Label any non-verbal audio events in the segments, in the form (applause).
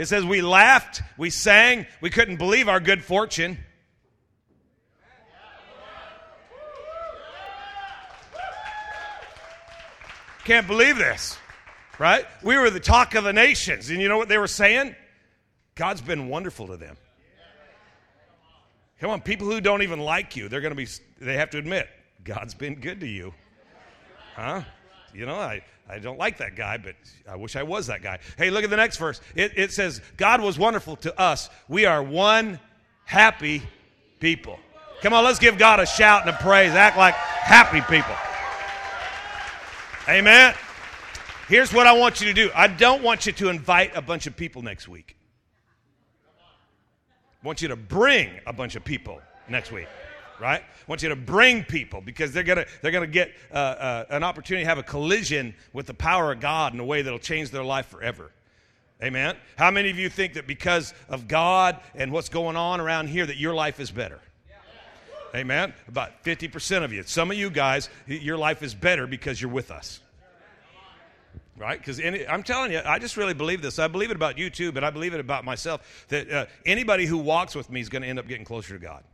It says we laughed, we sang, we couldn't believe our good fortune. Can't believe this, right? We were the talk of the nations. And you know what they were saying? God's been wonderful to them. Come on, people who don't even like you, they're going to be, they have to admit, God's been good to you. Huh? You know, I, I don't like that guy, but I wish I was that guy. Hey, look at the next verse. It, it says, God was wonderful to us. We are one happy people. Come on, let's give God a shout and a praise. Act like happy people. Amen. Here's what I want you to do I don't want you to invite a bunch of people next week. I want you to bring a bunch of people next week right? I want you to bring people because they're gonna they're gonna get uh, uh, an opportunity to have a collision with the power of God in a way that'll change their life forever. Amen. How many of you think that because of God and what's going on around here that your life is better? Amen. About 50% of you. Some of you guys, your life is better because you're with us. Right? Because I'm telling you, I just really believe this. I believe it about you too, but I believe it about myself that uh, anybody who walks with me is going to end up getting closer to God.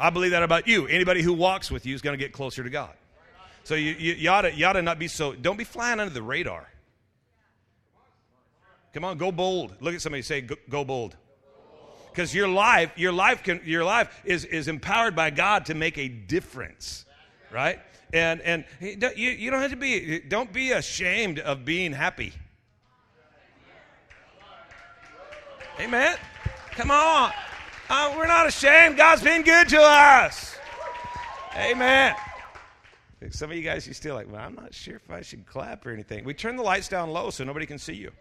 I believe that about you. Anybody who walks with you is going to get closer to God. So you, you, you, ought to, you ought to not be so, don't be flying under the radar. Come on, go bold. Look at somebody say, go, go bold. Because your life, your life, can, your life is, is empowered by God to make a difference, right? And and you, you don't have to be don't be ashamed of being happy. Amen. Come on. Uh, we're not ashamed. God's been good to us. Amen. Some of you guys, you still like, well, I'm not sure if I should clap or anything. We turn the lights down low so nobody can see you.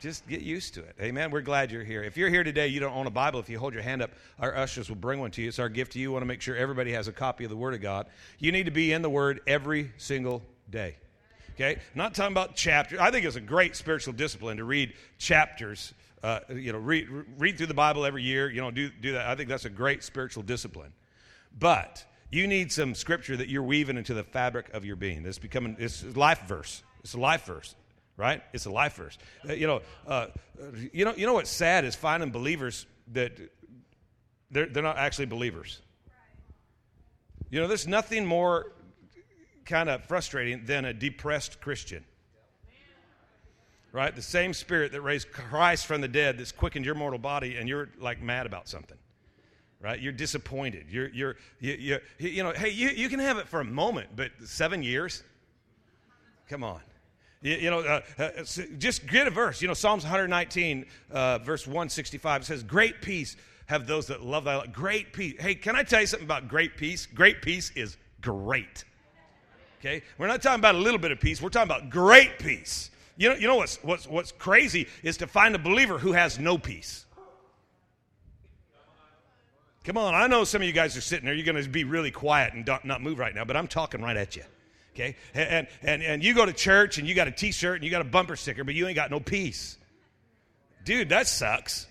Just get used to it. Amen. We're glad you're here. If you're here today, you don't own a Bible. If you hold your hand up, our ushers will bring one to you. It's our gift to you. We want to make sure everybody has a copy of the Word of God. You need to be in the Word every single day. Okay? Not talking about chapters. I think it's a great spiritual discipline to read chapters uh, you know, read, read through the Bible every year. You know, do, do that. I think that's a great spiritual discipline. But you need some scripture that you're weaving into the fabric of your being. It's becoming, it's life verse. It's a life verse, right? It's a life verse. Uh, you know, uh, you know, you know what's sad is finding believers that they're, they're not actually believers. You know, there's nothing more kind of frustrating than a depressed Christian right? The same spirit that raised Christ from the dead that's quickened your mortal body, and you're like mad about something, right? You're disappointed. You're, you're, you, you, you know, hey, you, you can have it for a moment, but seven years? Come on. You, you know, uh, uh, just get a verse. You know, Psalms 119, uh, verse 165, it says, Great peace have those that love thy life. Great peace. Hey, can I tell you something about great peace? Great peace is great. Okay? We're not talking about a little bit of peace, we're talking about great peace. You know, you know what's, what's, what's crazy is to find a believer who has no peace. Come on, I know some of you guys are sitting there. You're going to be really quiet and not move right now, but I'm talking right at you. Okay? And, and, and you go to church and you got a t shirt and you got a bumper sticker, but you ain't got no peace. Dude, that sucks.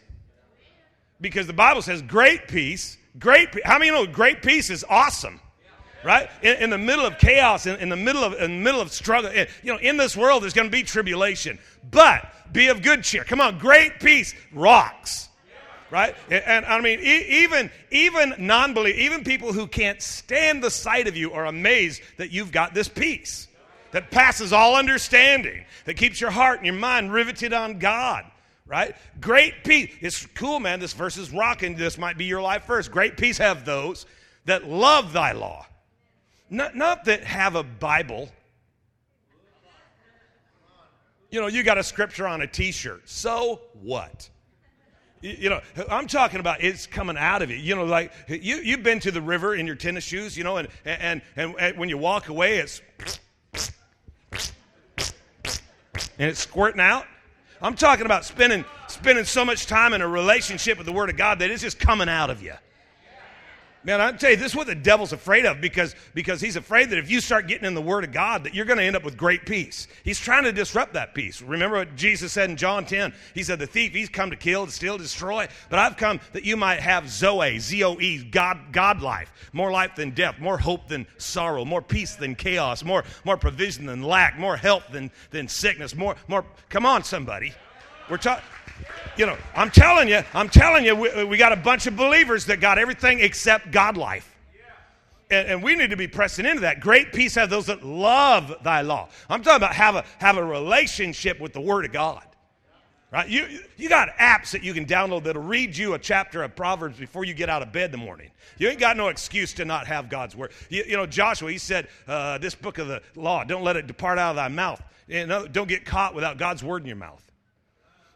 Because the Bible says great peace, great How many know great peace is awesome? Right? In, in, the middle of chaos, in, in, the middle of in the middle of struggle, in, you know, in this world there's going to be tribulation, but be of good cheer. Come on, great peace rocks, right? And, and I mean, e- even even non-believers, even people who can't stand the sight of you are amazed that you've got this peace that passes all understanding, that keeps your heart and your mind riveted on God right? Great peace. It's cool, man. This verse is rocking. This might be your life first. Great peace have those that love thy law. Not, not that have a Bible. You know, you got a scripture on a t shirt. So what? You know, I'm talking about it's coming out of you. You know, like you, you've been to the river in your tennis shoes, you know, and, and, and, and when you walk away, it's and it's squirting out. I'm talking about spending, spending so much time in a relationship with the Word of God that it's just coming out of you. Man, I tell you, this is what the devil's afraid of because, because he's afraid that if you start getting in the Word of God, that you're going to end up with great peace. He's trying to disrupt that peace. Remember what Jesus said in John 10? He said, The thief, he's come to kill, to steal, destroy, but I've come that you might have Zoe, Z O E, God, God life, more life than death, more hope than sorrow, more peace than chaos, more, more provision than lack, more health than, than sickness, more, more. Come on, somebody. We're talking. You know, I'm telling you, I'm telling you, we, we got a bunch of believers that got everything except God life. And, and, we need to be pressing into that. Great peace have those that love thy law. I'm talking about have a have a relationship with the Word of God. Right? You, you got apps that you can download that'll read you a chapter of Proverbs before you get out of bed in the morning. You ain't got no excuse to not have God's word. You, you know, Joshua, he said, uh, This book of the law, don't let it depart out of thy mouth. You know, don't get caught without God's word in your mouth.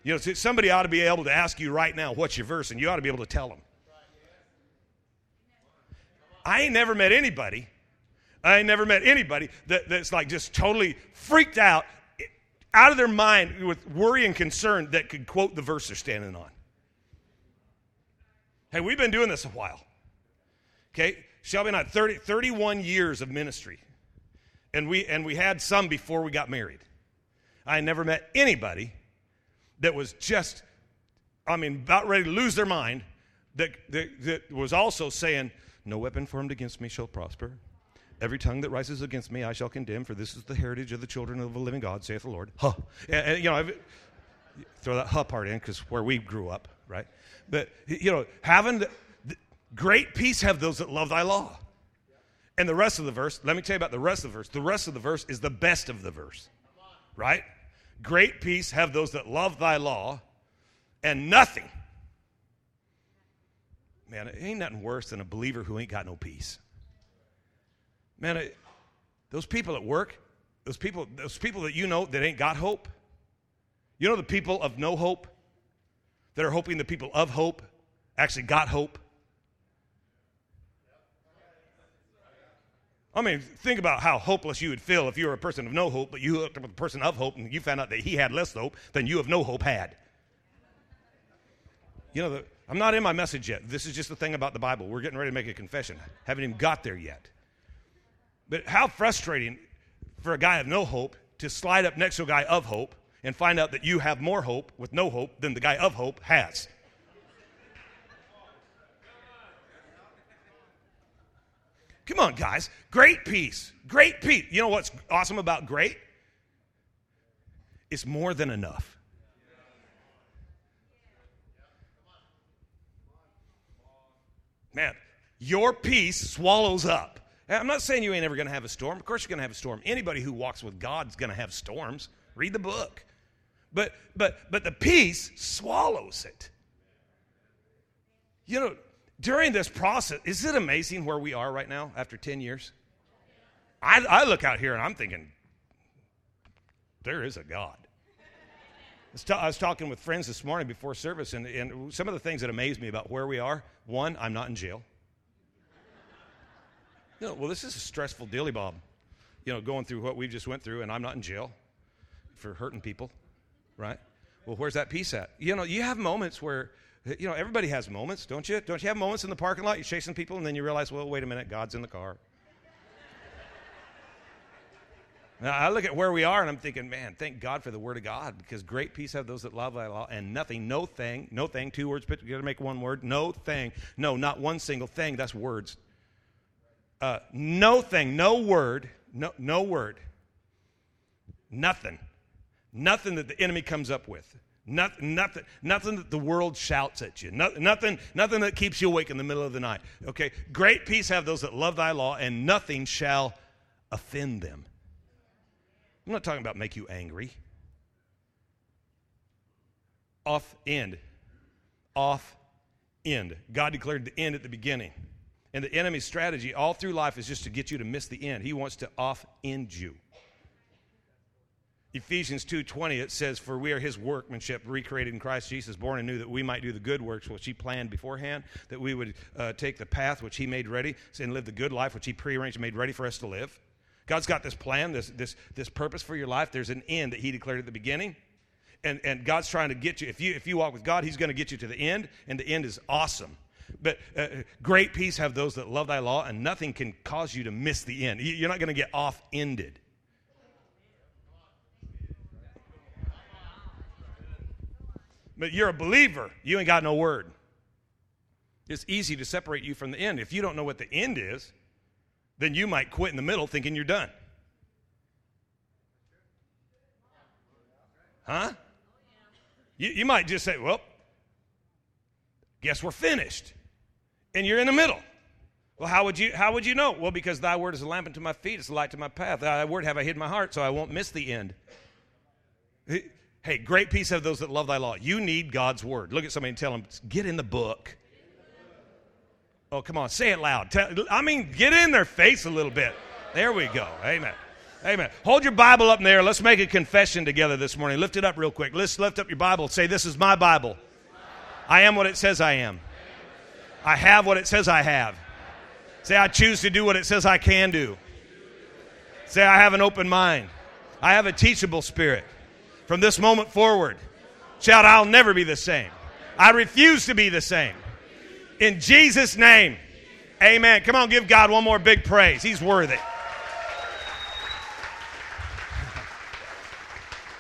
You know, somebody ought to be able to ask you right now, What's your verse? And you ought to be able to tell them. I ain't never met anybody, I ain't never met anybody that, that's like just totally freaked out out of their mind with worry and concern that could quote the verse they're standing on. Hey, we've been doing this a while. Okay? Shelby and I, 30, 31 years of ministry. And we, and we had some before we got married. I never met anybody that was just, I mean, about ready to lose their mind that, that, that was also saying, No weapon formed against me shall prosper. Every tongue that rises against me, I shall condemn, for this is the heritage of the children of the living God, saith the Lord. Huh. And, and you know, I've, throw that huh part in because where we grew up, right? But, you know, having the, the, great peace have those that love thy law. And the rest of the verse, let me tell you about the rest of the verse. The rest of the verse is the best of the verse, right? Great peace have those that love thy law, and nothing. Man, it ain't nothing worse than a believer who ain't got no peace. Man, it, those people at work, those people, those people that you know that ain't got hope, you know the people of no hope that are hoping the people of hope actually got hope? I mean, think about how hopeless you would feel if you were a person of no hope, but you hooked up with a person of hope and you found out that he had less hope than you of no hope had. You know, the, I'm not in my message yet. This is just the thing about the Bible. We're getting ready to make a confession. Haven't even got there yet. But how frustrating for a guy of no hope to slide up next to a guy of hope and find out that you have more hope with no hope than the guy of hope has. Come on, guys. Great peace. Great peace. You know what's awesome about great? It's more than enough. Man, your peace swallows up I'm not saying you ain't ever going to have a storm. Of course, you're going to have a storm. Anybody who walks with God's going to have storms. Read the book. But, but, but the peace swallows it. You know, during this process, is it amazing where we are right now after 10 years? I, I look out here and I'm thinking, there is a God. I was talking with friends this morning before service, and, and some of the things that amaze me about where we are one, I'm not in jail. No, well, this is a stressful dilly bob, you know, going through what we've just went through, and I'm not in jail for hurting people, right? Well, where's that peace at? You know, you have moments where, you know, everybody has moments, don't you? Don't you have moments in the parking lot? You're chasing people, and then you realize, well, wait a minute, God's in the car. (laughs) Now, I look at where we are and I'm thinking, man, thank God for the word of God because great peace have those that love thy law and nothing, no thing, no thing, two words but you gotta make one word, no thing, no, not one single thing, that's words, uh, no thing, no word, no, no word, nothing, nothing that the enemy comes up with. Nothing, nothing, nothing that the world shouts at you. Nothing, nothing, nothing that keeps you awake in the middle of the night. Okay, great peace have those that love thy law, and nothing shall offend them. I'm not talking about make you angry. Off end. Off end. God declared the end at the beginning. And the enemy's strategy all through life is just to get you to miss the end. He wants to off end you. Ephesians 2:20 it says for we are his workmanship recreated in Christ Jesus born anew that we might do the good works which he planned beforehand that we would uh, take the path which he made ready and live the good life which he prearranged and made ready for us to live. God's got this plan, this this this purpose for your life. There's an end that he declared at the beginning. And and God's trying to get you if you if you walk with God, he's going to get you to the end and the end is awesome. But uh, great peace have those that love thy law, and nothing can cause you to miss the end. You're not going to get off ended. But you're a believer, you ain't got no word. It's easy to separate you from the end. If you don't know what the end is, then you might quit in the middle thinking you're done. Huh? You, you might just say, well, guess we're finished. And you're in the middle. Well, how would you how would you know? Well, because thy word is a lamp unto my feet, it's a light to my path. Thy word have I hid in my heart, so I won't miss the end. Hey, great peace have those that love thy law. You need God's word. Look at somebody and tell them, get in the book. Oh, come on, say it loud. Tell, I mean, get in their face a little bit. There we go. Amen. Amen. Hold your Bible up in there. Let's make a confession together this morning. Lift it up real quick. Let's lift up your Bible. Say, This is my Bible. I am what it says I am. I have what it says I have. Say, I choose to do what it says I can do. Say, I have an open mind. I have a teachable spirit. From this moment forward, shout, I'll never be the same. I refuse to be the same. In Jesus' name, amen. Come on, give God one more big praise. He's worthy.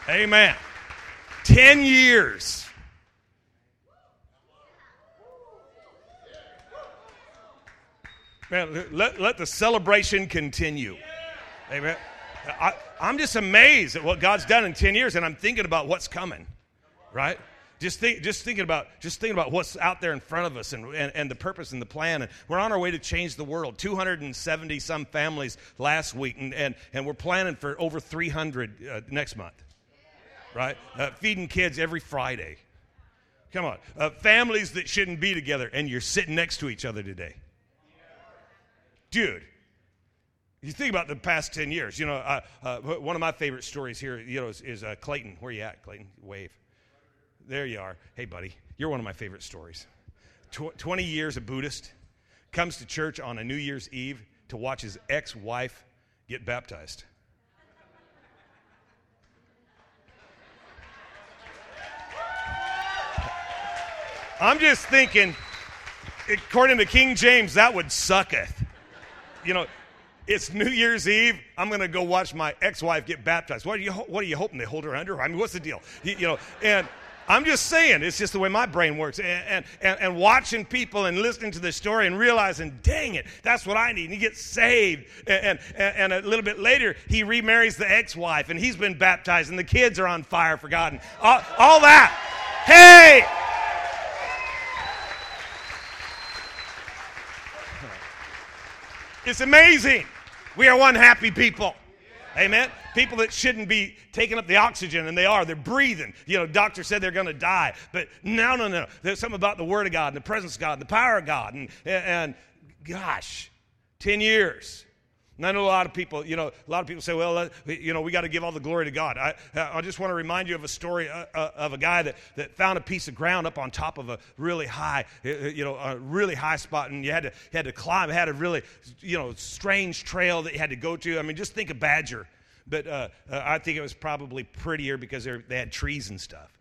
Amen. Ten years. Man, let, let the celebration continue. Amen. I, I'm just amazed at what God's done in 10 years, and I'm thinking about what's coming, right? Just, think, just thinking about just thinking about what's out there in front of us and, and, and the purpose and the plan. And we're on our way to change the world. 270 some families last week, and, and, and we're planning for over 300 uh, next month, right? Uh, feeding kids every Friday. Come on. Uh, families that shouldn't be together, and you're sitting next to each other today. Dude, you think about the past 10 years, you know, uh, uh, one of my favorite stories here, you know, is, is uh, Clayton. Where you at, Clayton? Wave. There you are. Hey, buddy, you're one of my favorite stories. Tw- 20 years a Buddhist, comes to church on a New Year's Eve to watch his ex wife get baptized. I'm just thinking, according to King James, that would sucketh. You know, it's New Year's Eve. I'm going to go watch my ex-wife get baptized. What are you What are you hoping they hold her under? I mean, what's the deal? You, you know, and I'm just saying, it's just the way my brain works. And, and, and, watching people and listening to the story and realizing, dang it, that's what I need. And he gets saved. And, and, and a little bit later, he remarries the ex wife and he's been baptized and the kids are on fire for God. And all, all that. Hey! It's amazing. We are one happy people. Amen. People that shouldn't be taking up the oxygen, and they are. They're breathing. You know, doctor said they're going to die, but no, no, no. There's something about the Word of God, and the presence of God, and the power of God, and and gosh, ten years. And I know a lot of people, you know, a lot of people say, well, uh, you know, we got to give all the glory to God. I, I just want to remind you of a story uh, uh, of a guy that, that found a piece of ground up on top of a really high, uh, uh, you know, a really high spot, and you had to, you had to climb. Had a really, you know, strange trail that you had to go to. I mean, just think of Badger. But uh, I think it was probably prettier because they had trees and stuff.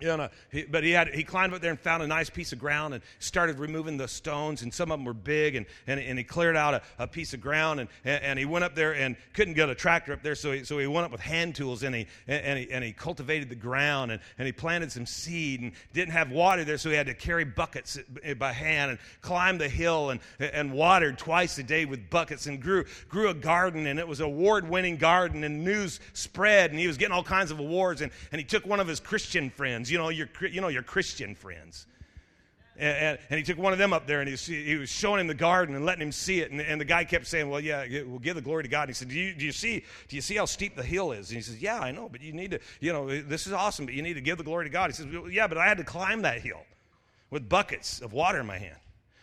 You know, he, but he had he climbed up there and found a nice piece of ground and started removing the stones and some of them were big and, and, and he cleared out a, a piece of ground and, and, and, he went up there and couldn't get a tractor up there so he, so he went up with hand tools and he and he, and he cultivated the ground and, and he planted some seed and didn't have water there so he had to carry buckets eh, by hand and climb the hill and and watered twice a day with buckets and grew grew a garden and it was an award winning garden and news spread and he was getting all kinds of awards and, and he took one of his Christian friends friends, you know, your, you know, your Christian friends. And, and, and, he took one of them up there and he, he was showing him the garden and letting him see it. And, and the guy kept saying, Well, yeah, we'll give the glory to God. And he said, do you, do you, see, do you see how steep the hill is? And he says, Yeah, I know, but you need to, you know, this is awesome, but you need to give the glory to God. He says, well, Yeah, but I had to climb that hill with buckets of water in my hand.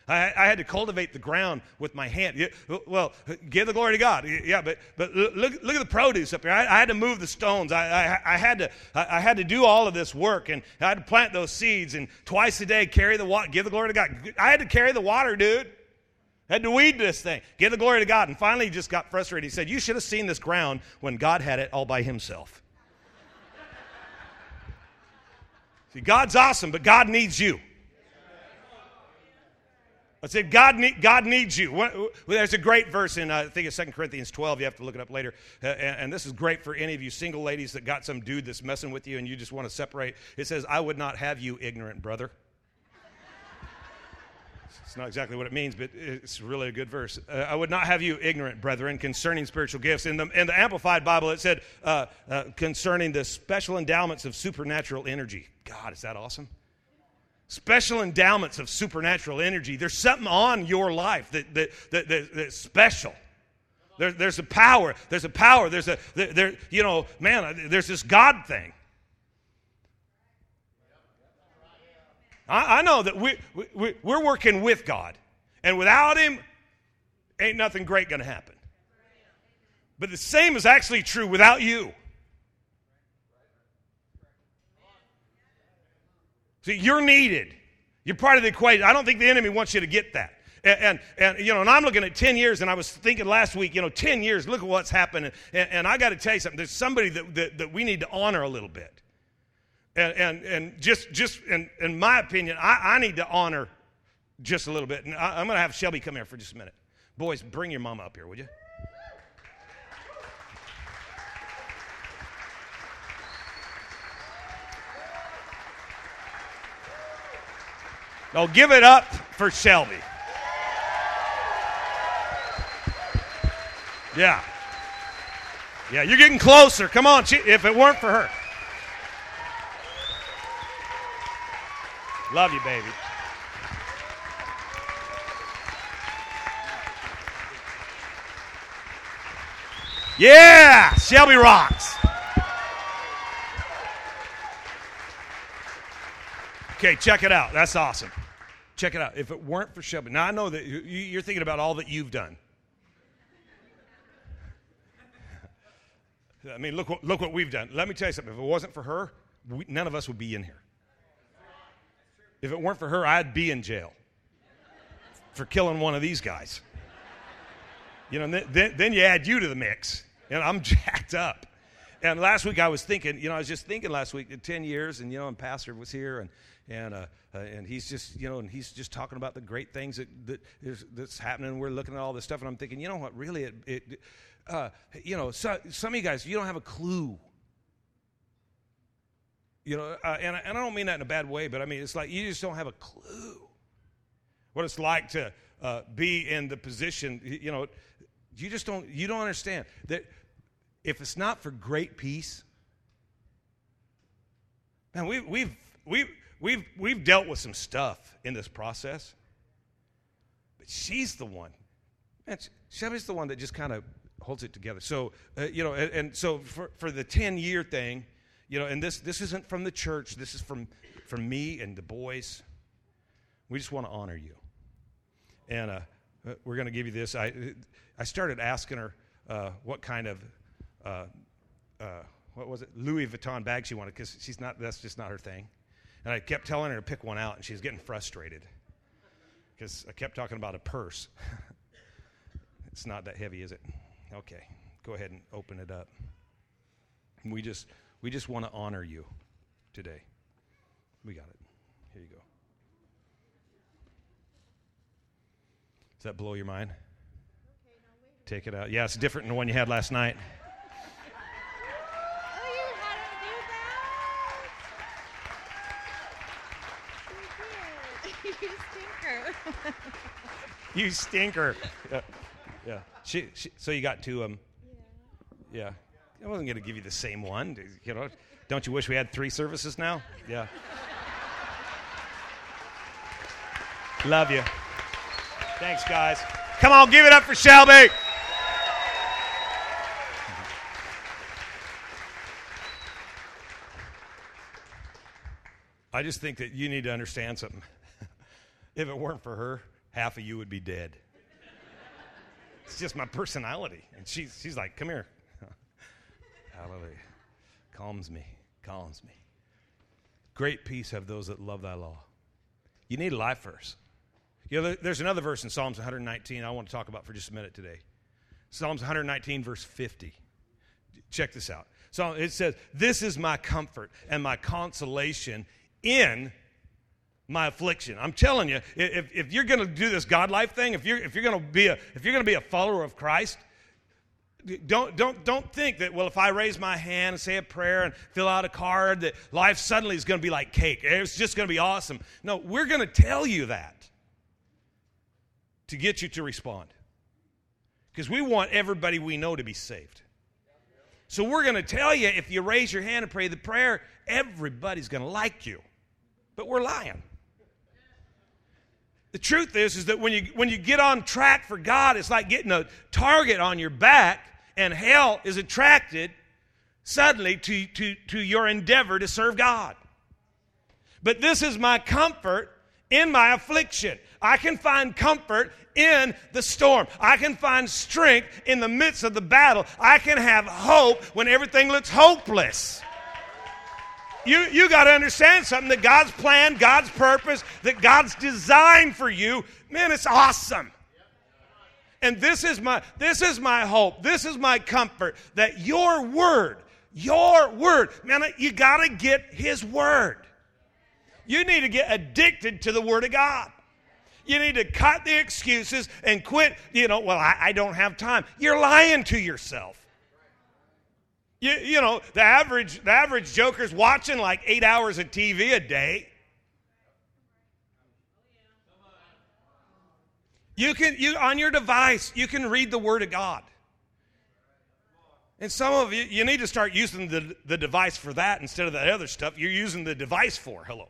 I, I, had to cultivate the ground with my hand. Well, give the glory to God. Yeah, but, but look, look at the produce up here. I, I had to move the stones. I, I, had to, I had to do all of this work, and I had to plant those seeds, and twice a day carry the water. Give the glory to God. I had to carry the water, dude. I had to weed this thing. Give the glory to God. And finally, he just got frustrated. He said, You should have seen this ground when God had it all by himself. (laughs) See, God's awesome, but God needs you. I said, God, need, God needs you. There's a great verse in, uh, I think it's 2 Corinthians 12. You have to look it up later. Uh, and, and, this is great for any of you single ladies that got some dude that's messing with you and you just want to separate. It says, I would not have you ignorant, brother. It's not exactly what it means, but it's really a good verse. Uh, I would not have you ignorant, brethren, concerning spiritual gifts. In the, in the Amplified Bible, it said uh, uh, concerning the special endowments of supernatural energy. God, is that awesome? Special endowments of supernatural energy. There's something on your life that, that, that, that that's special. There, there's a power. There's a power. There's a, there, there, you know, man, uh, there's this God thing. I, I know that we, we, we're working with God, and without Him, ain't nothing great going to happen. But the same is actually true without you. You're needed. You're part of the equation. I don't think the enemy wants you to get that. And, and, and, you know, and I'm looking at 10 years, and I was thinking last week, you know, 10 years, look at what's happened. And, and I got to tell you something. There's somebody that, that, that we need to honor a little bit. And, and, and just, just in, in my opinion, I, I need to honor just a little bit. And I, I'm going to have Shelby come here for just a minute. Boys, bring your mama up here, would you? Oh, give it up for Shelby. Yeah. Yeah, you're getting closer. Come on, if it weren't for her. Love you, baby. Yeah, Shelby rocks. Okay, check it out. That's awesome. Check it out. If it weren't for Shelby, now I know that you're thinking about all that you've done. (laughs) I mean, look look what we've done. Let me tell you something. If it wasn't for her, we, none of us would be in here. If it weren't for her, I'd be in jail for killing one of these guys. You know, then, then you add you to the mix, and I'm (laughs) jacked up. And last week I was thinking, you know, I was just thinking last week, 10 years, and, you know, and Pastor was here, and, and, uh, uh, and he's just, you know, and he's just talking about the great things that, that is, that's happening. We're looking at all this stuff, and I'm thinking, you know what, really, it, it uh, you know, so, some of you guys, you don't have a clue you know, uh, and, and I don't mean that in a bad way, but I mean, it's like you just don't have a clue what it's like to uh, be in the position, you know, you just don't, you don't understand that if it's not for great peace, man, we, we've, we've, we've, we've dealt with some stuff in this process, but she's the one. Man, Shelby's the one that just kind of holds it together. So, uh, you know, and, and so for, for the 10 year thing, you know, and this, this isn't from the church, this is from, from me and the boys. We just want to honor you. And uh, uh we're going to give you this. I, I started asking her uh, what kind of, uh, uh what was it, Louis Vuitton bag she wanted, because she's not, that's just not her thing. And I kept telling her to pick one out, and she was getting frustrated because I kept talking about a purse. (laughs) it's not that heavy, is it? Okay, go ahead and open it up. we just we just want to honor you today. We got it. Here you go. Does that blow your mind? Okay, Take it out. Yeah, it's different than the one you had last night. (laughs) you stinker. Yeah. yeah. She, she, so you got two of them. Yeah. yeah. I wasn't going to give you the same one. You know, don't you wish we had three services now? Yeah. Love you. Thanks, guys. Come on, give it up for Shelby. I just think that you need to understand something. If it weren't for her, half of you would be dead. It's just my personality. And she's, she's like, come here. (laughs) Hallelujah. Calms me, calms me. Great peace have those that love thy law. You need a life verse. You know, there's another verse in Psalms 119 I want to talk about for just a minute today. Psalms 119, verse 50. Check this out. So it says, This is my comfort and my consolation in my affliction. I'm telling you, if, if you're going to do this God life thing, if you're, if you're going to be a, if you're going to be a follower of Christ, don't, don't, don't think that, well, if I raise my hand and say a prayer and fill out a card, that life suddenly is going to be like cake. It's just going to be awesome. No, we're going to tell you that. to get you to respond. Because we want everybody we know to be saved. So we're going to tell you if you raise your hand and pray the prayer, everybody's going to like you. But we're lying. The truth is, is that when you, when you get on track for God, it's like getting a target on your back, and hell is attracted suddenly to, to, to your endeavor to serve God. But this is my comfort in my affliction. I can find comfort in the storm. I can find strength in the midst of the battle. I can have hope when everything looks hopeless. You, you got to understand something that God's plan, God's purpose, that God's design for you, man, it's awesome. And this is my this is my hope. This is my comfort that your word, your word, man, you got to get his word. You need to get addicted to the Word of God. You need to cut the excuses and quit, you know, well, I, I don't have time. You're lying to yourself. You, you know, the average, the average joker's watching like eight hours of TV a day. You can, you, on your device, you can read the Word of God. And some of you, you need to start using the, the device for that instead of that other stuff you're using the device for. Hello.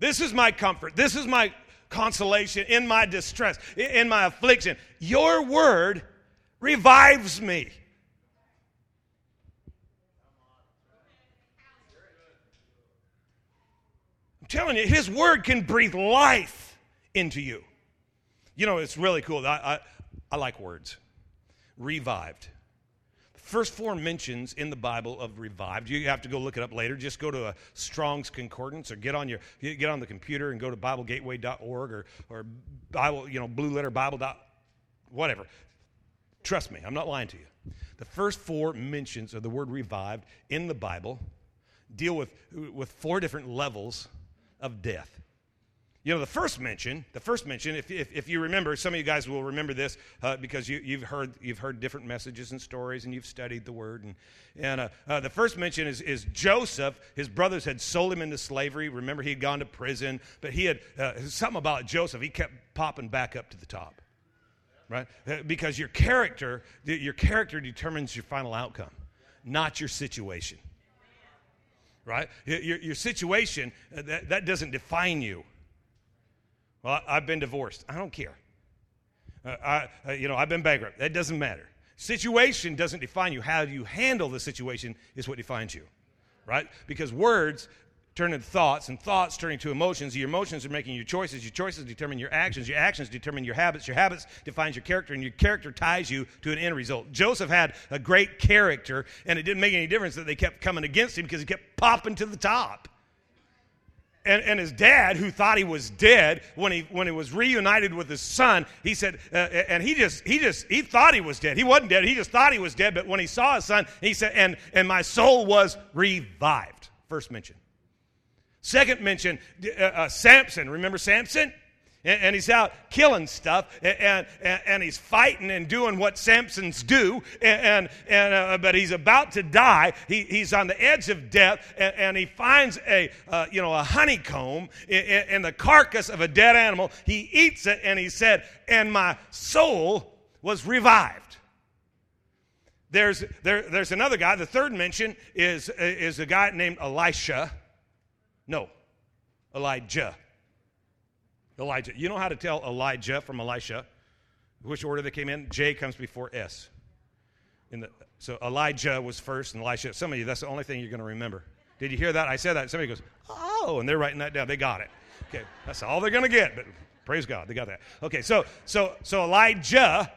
This is my comfort. This is my consolation in my distress, in my affliction. Your word revives me. Telling you, His word can breathe life into you. You know, it's really cool. I, I, I like words. Revived first four mentions in the Bible of revived. You have to go look it up later. Just go to a Strong's Concordance or get on your get on the computer and go to BibleGateway.org or or Bible you know Blue Letter Bible dot whatever. Trust me, I'm not lying to you. The first four mentions of the word revived in the Bible deal with with four different levels of death. You know, the first mention, the first mention, if, if, if you remember, some of you guys will remember this uh, because you, you've, heard, you've heard different messages and stories and you've studied the word. And, and uh, uh, the first mention is, is Joseph. His brothers had sold him into slavery. Remember, he had gone to prison, but he had uh, something about Joseph. He kept popping back up to the top, right? Uh, because your character, your character determines your final outcome, not your situation, right? Your, your situation, uh, that, that doesn't define you. Well, I've been divorced. I don't care. Uh, I, uh, you know, I've been bankrupt. That doesn't matter. Situation doesn't define you. How you handle the situation is what defines you, right? Because words turn into thoughts, and thoughts turning to emotions. Your emotions are making your choices. Your choices determine your actions. Your actions determine your habits. Your habits defines your character, and your character ties you to an end result. Joseph had a great character, and it didn't make any difference that they kept coming against him because he kept popping to the top and, and his dad, who thought he was dead, when he when he was reunited with his son, he said, uh, and he just he just he thought he was dead. He wasn't dead. He just thought he was dead. But when he saw his son, he said, and and my soul was revived. First mention. Second mention, uh, uh, Samson. Remember Samson? and, and he's out killing stuff, and, and, and, he's fighting and doing what Samsons do, and, and uh, but he's about to die. He, he's on the edge of death, and, he finds a uh, you know a honeycomb in, in the carcass of a dead animal. He eats it, and he said, "And my soul was revived." There's, there, there's another guy. The third mention is, is a guy named Elisha. No, Elijah. Elijah. You know how to tell Elijah from Elisha? Which order they came in? J comes before S. The, so Elijah was first and Elisha. Some of you, that's the only thing you're going to remember. Did you hear that? I said that. Somebody goes, oh, and they're writing that down. They got it. Okay, that's all they're going to get. But praise God, they got that. Okay, so so so Elijah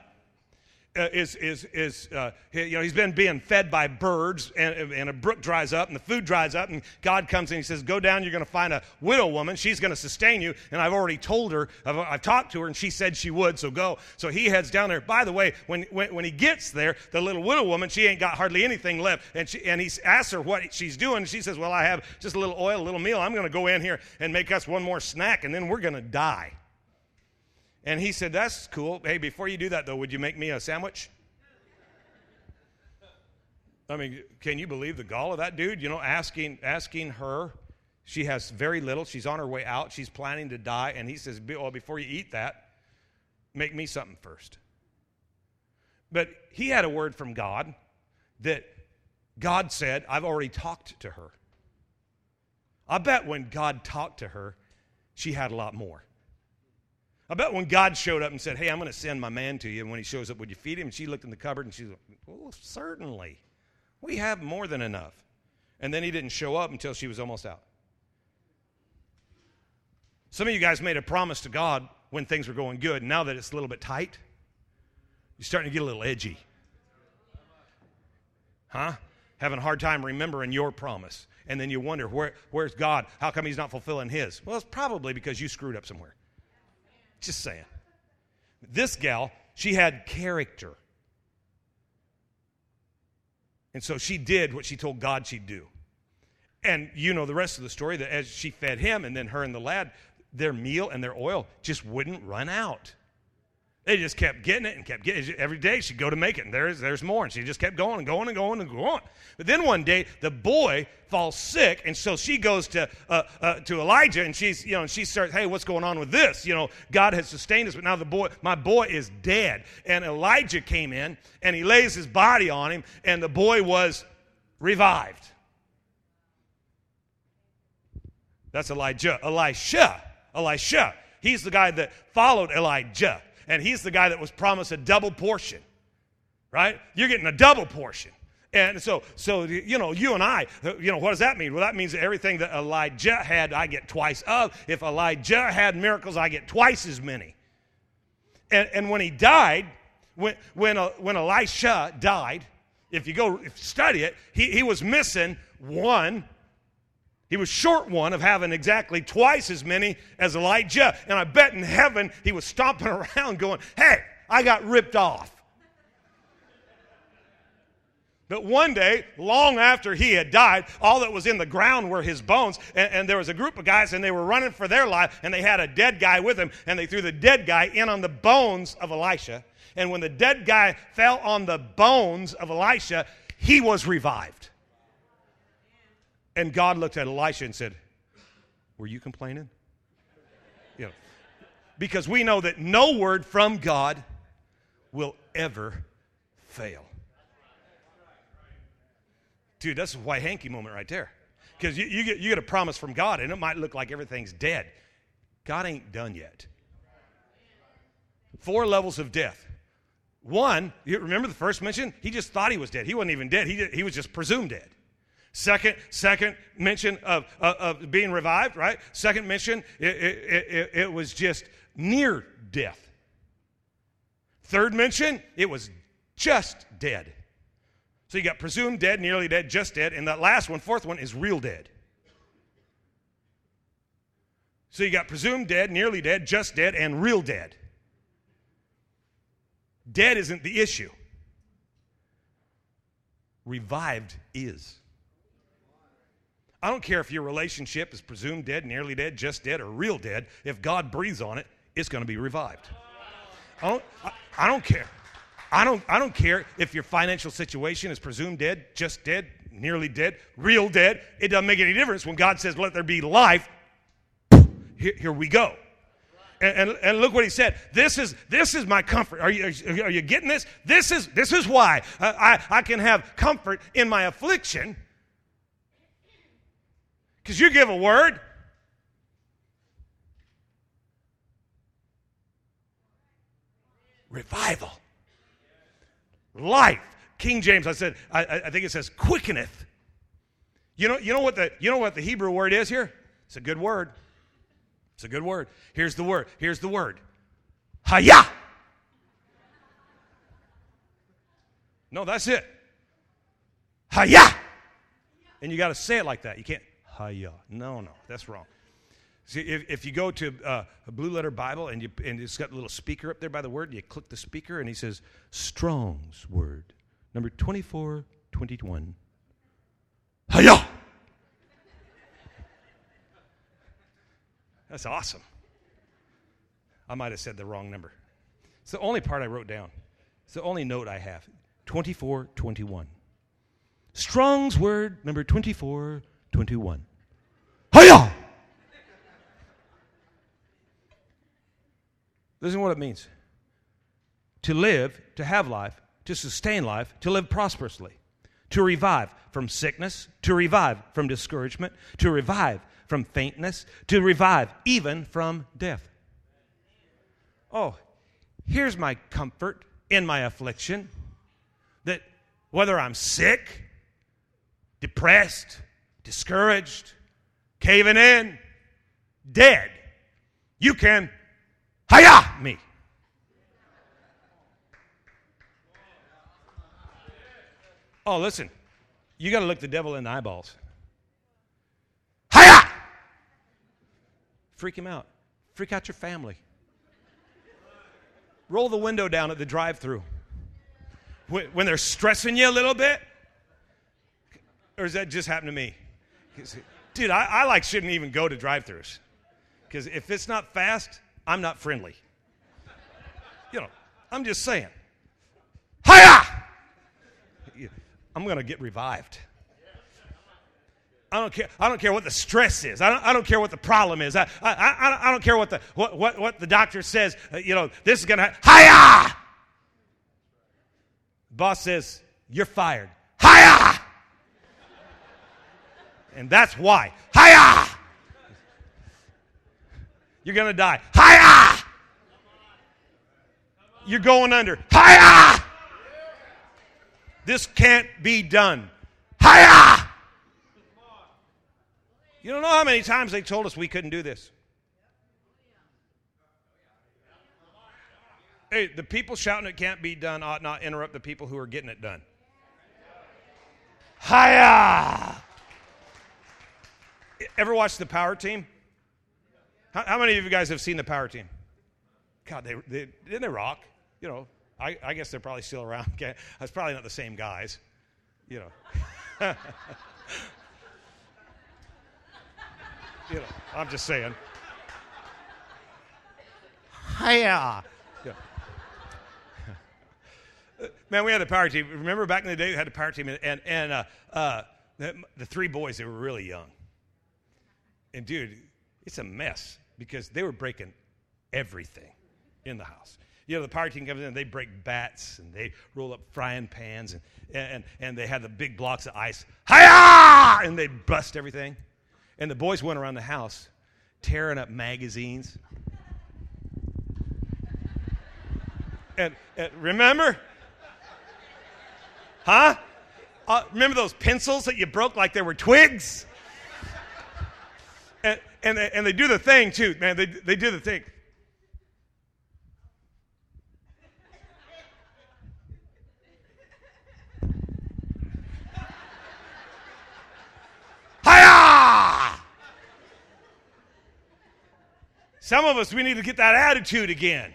uh, is, is, is uh, you know, he's been being fed by birds, and, and a brook dries up, and the food dries up, and God comes and he says, Go down, you're going to find a widow woman. She's going to sustain you. And I've already told her, I've, I've, talked to her, and she said she would, so go. So he heads down there. By the way, when, when, when he gets there, the little widow woman, she ain't got hardly anything left. And, she, and he asks her what she's doing, and she says, Well, I have just a little oil, a little meal. I'm going to go in here and make us one more snack, and then we're going to die. And he said, That's cool. Hey, before you do that, though, would you make me a sandwich? I mean, can you believe the gall of that dude? You know, asking, asking her, She has very little. She's on her way out. She's planning to die. And he says, Well, before you eat that, make me something first. But he had a word from God that God said, I've already talked to her. I bet when God talked to her, she had a lot more. I bet when God showed up and said, Hey, I'm going to send my man to you, and when he shows up, would you feed him? And she looked in the cupboard and she's like, Well, certainly. We have more than enough. And then he didn't show up until she was almost out. Some of you guys made a promise to God when things were going good. Now that it's a little bit tight, you're starting to get a little edgy. Huh? Having a hard time remembering your promise. And then you wonder, where, where's God? How come he's not fulfilling his? Well, it's probably because you screwed up somewhere. Just saying. This gal, she had character. And so she did what she told God she'd do. And you know the rest of the story that as she fed him and then her and the lad, their meal and their oil just wouldn't run out. They just kept getting it and kept getting it. Every day she'd go to make it, and there's, there's more. And she just kept going and going and going and going. But then one day, the boy falls sick, and so she goes to, uh, uh, to Elijah, and she's, you know, and she starts, hey, what's going on with this? You know, God has sustained us, but now the boy, my boy is dead. And Elijah came in, and he lays his body on him, and the boy was revived. That's Elijah. Elisha. Elisha. He's the guy that followed Elijah and he's the guy that was promised a double portion, right? You're getting a double portion. And so, so you know, you and I, you know, what does that mean? Well, that means that everything that Elijah had, I get twice of. If Elijah had miracles, I get twice as many. And, and when he died, when, when, uh, when Elisha died, if you go study it, he, he was missing one he was short one of having exactly twice as many as Elijah. And I bet in heaven he was stomping (laughs) around going, Hey, I got ripped off. But one day, long after he had died, all that was in the ground were his bones. And, and, there was a group of guys, and they were running for their life, and they had a dead guy with them, and they threw the dead guy in on the bones of Elisha. And when the dead guy fell on the bones of Elisha, he was revived. And God looked at Elisha and said, Were you complaining? You know, because we know that no word from God will ever fail. Dude, that's a white hanky moment right there. Because you, you, get, you get a promise from God, and it might look like everything's dead. God ain't done yet. Four levels of death. One, you remember the first mention? He just thought he was dead. He wasn't even dead, he, he was just presumed dead. Second, second mention of, of, of being revived, right? Second mention, it, it, it, it was just near death. Third mention, it was just dead. So you got presumed dead, nearly dead, just dead, and that last one, fourth one, is real dead. So you got presumed dead, nearly dead, just dead, and real dead. Dead isn't the issue. Revived is. I don't care if your relationship is presumed dead, nearly dead, just dead, or real dead. If God breathes on it, it's going to be revived. I don't, I, I don't care. I don't, I don't care if your financial situation is presumed dead, just dead, nearly dead, real dead. It doesn't make any difference when God says, let there be life. Here, here we go. And, and, and, look what he said. This is, this is my comfort. Are you, are you getting this? This is, this is why I, I can have comfort in my affliction because you give a word. Revival. Life. King James, I said, I, I think it says quickeneth. You know, you know what the you know what the Hebrew word is here? It's a good word. It's a good word. Here's the word. Here's the word. Haya. No, that's it. Haya. And you got to say it like that. You can't Haya. No, no, that's wrong. See, if, if you go to uh, a blue letter Bible and, you, and it's got a little speaker up there by the word, and you click the speaker and he says, Strong's word, number 2421. Haya! That's awesome. I might have said the wrong number. It's the only part I wrote down. It's the only note I have. 2421. Strong's word, number 2421. Hiya! Listen to what it means to live, to have life, to sustain life, to live prosperously, to revive from sickness, to revive from discouragement, to revive from faintness, to revive even from death. Oh, here's my comfort in my affliction that whether I'm sick, depressed, discouraged, caving in, dead, you can hiya me. Oh, listen, you got to look the devil in the eyeballs. Hiya! Freak him out. Freak out your family. Roll the window down at the drive through. When they're stressing you a little bit, or does that just happen to me? Dude, I, I like shouldn't even go to drive throughs. Because if it's not fast, I'm not friendly. You know, I'm just saying. Hiya! I'm to get revived. I don't care. I don't care what the stress is. I don't, I don't care what the problem is. I, I, I, I don't care what the, what, what, what the doctor says. Uh, you know, this is to, hiya! Boss says, you're fired. Hiya! And that's why. Hiya! You're going to die. Hiya! You're going under. Hiya! This can't be done. Hiya! You don't know how many times they told us we couldn't do this. Hey, the people shouting it can't be done ought not interrupt the people who are getting it done. Hiya! Ever watch the Power Team? How, how, many of you guys have seen the Power Team? God, they, they didn't they rock? You know, I, I guess they're probably still around. (laughs) Okay. It's probably not the same guys, you know. (laughs) you know, I'm just saying. Hiya. Yeah. (laughs) Man, we had a power team. Remember back in the day, we had a power team, and, and uh, uh, the, the three boys, they were really young. And dude, it's a mess because they were breaking everything in the house you know, the power team comes in, and they break bats and they roll up frying pans and, and, and they have the big blocks of ice. Hiya! And they bust everything. And the boys went around the house tearing up magazines. And, and remember? Huh? Uh, remember those pencils that you broke like they were twigs? And, they, and they do the thing too, man. They, they do the thing. Hiya! Some of us, we need to get that attitude again.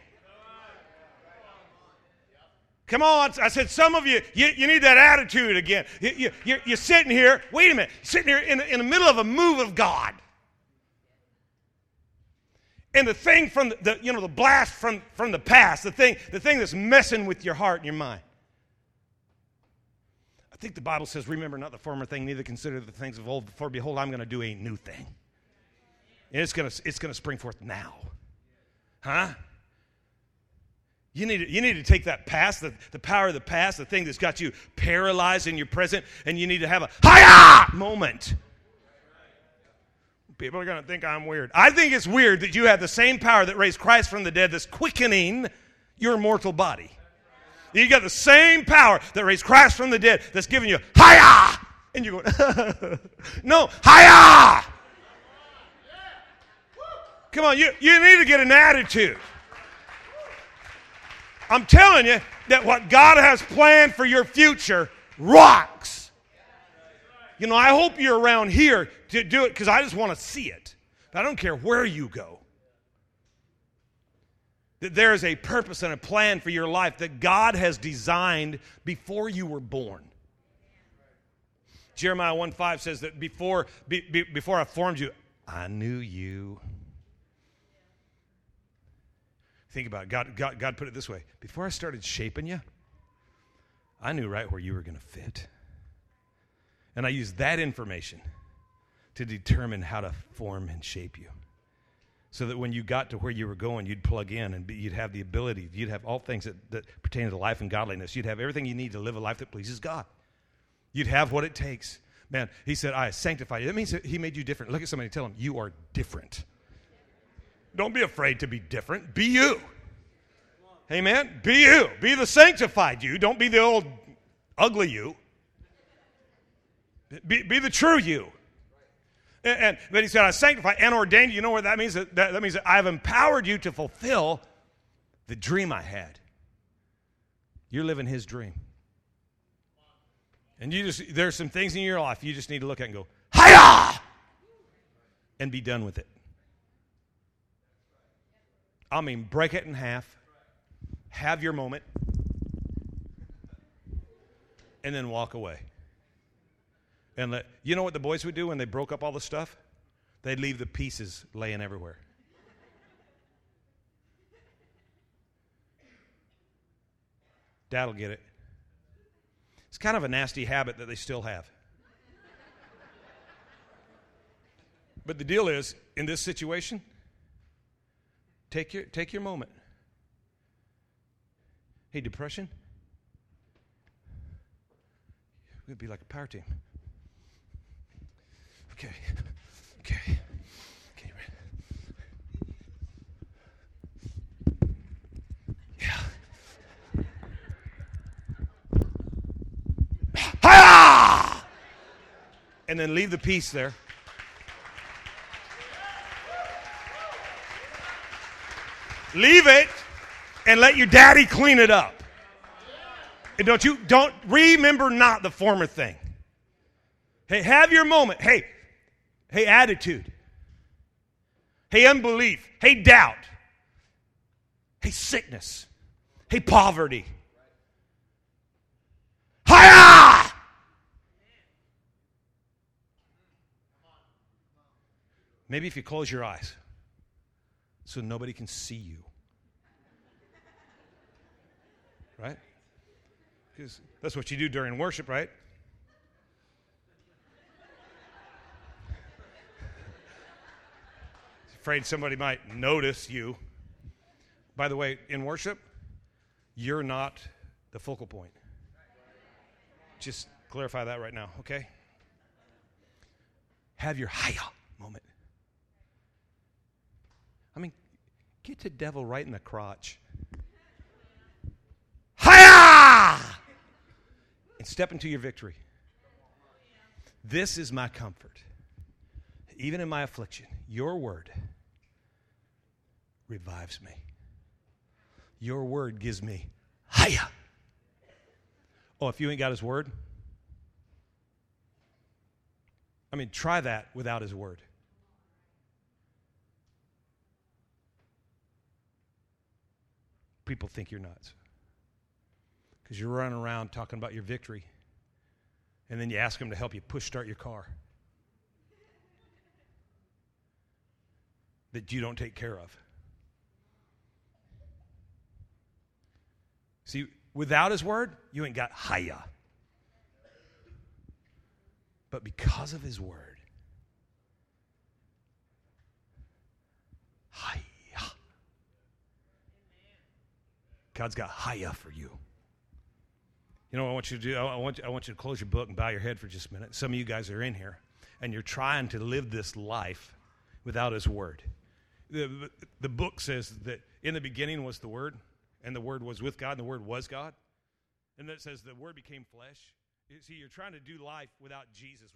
Come on. I said, some of you, you, you need that attitude again. You, you, you're, you're, sitting here, wait a minute, sitting here in, in the middle of a move of God. And the thing from the, the, you know, the blast from, from the past, the thing, the thing that's messing with your heart and your mind. I think the Bible says, remember not the former thing, neither consider the things of old, for behold, I'm going to do a new thing. And it's going to it's going to spring forth now. Huh? You need, to, you need to take that past, the, the power of the past, the thing that's got you paralyzed in your present, and you need to have a hiya moment. People are going to think I'm weird. I think it's weird that you have the same power that raised Christ from the dead that's quickening your mortal body. You got the same power that raised Christ from the dead that's giving you hiya, and you're going, (laughs) no, hiya. Come on, you, you need to get an attitude. I'm telling you that what God has planned for your future rocks. You know, I hope you're around here to do it because I just want to see it. But I don't care where you go. That there is a purpose and a plan for your life that God has designed before you were born. Jeremiah 1 5 says that before, be, be, before I formed you, I knew you. Think about it. God, God, God put it this way before I started shaping you, I knew right where you were going to fit. And I use that information to determine how to form and shape you. So that when you got to where you were going, you'd plug in and be, you'd have the ability, you'd have all things that, that pertain to life and godliness. You'd have everything you need to live a life that pleases God. You'd have what it takes. Man, he said, I sanctify you. That means he made you different. Look at somebody tell them, You are different. Don't be afraid to be different. Be you. Amen. Be you. Be the sanctified you. Don't be the old ugly you. Be, be the true you. And, and but he said, I sanctify and ordained you. Know what that means? That, that, means that I've empowered you to fulfill the dream I had. You're living his dream. And you just there's some things in your life you just need to look at and go, Hiya! And be done with it. I mean, break it in half, have your moment, and then walk away. And let, you know what the boys would do when they broke up all the stuff? They'd leave the pieces laying everywhere. Dad'll get it. It's kind of a nasty habit that they still have. But the deal is, in this situation, take your, take your moment. Hey, depression? We'd be like a power team. Okay. Okay. Okay. Yeah. And then leave the piece there. Leave it and let your daddy clean it up. And don't you don't remember not the former thing. Hey, have your moment. Hey, hey, attitude. Hey, unbelief. Hey, doubt. Hey, sickness. Hey, poverty. Hiya! Maybe if you close your eyes so nobody can see you. Right? Because that's what you do during worship, right? Afraid somebody might notice you. By the way, in worship, you're not the focal point. Just clarify that right now, okay? Have your hiya moment. I mean, get the devil right in the crotch. Hiya! And step into your victory. This is my comfort. Even in my affliction, your word revives me. Your word gives me hiya. Oh, if you ain't got his word, I mean, try that without his word. People think you're nuts because you're running around talking about your victory, and then you ask them to help you push start your car that you don't take care of. See, without his word, you ain't got haya. But because of his word, haya. God's got haya for you. You know what I want you to do? I want you, I want you to close your book and bow your head for just a minute. Some of you guys are in here, and you're trying to live this life without his word. The, the book says that in the beginning was the word, and the Word was with God, and the Word was God. And then it says the Word became flesh. See, you're trying to do life without Jesus,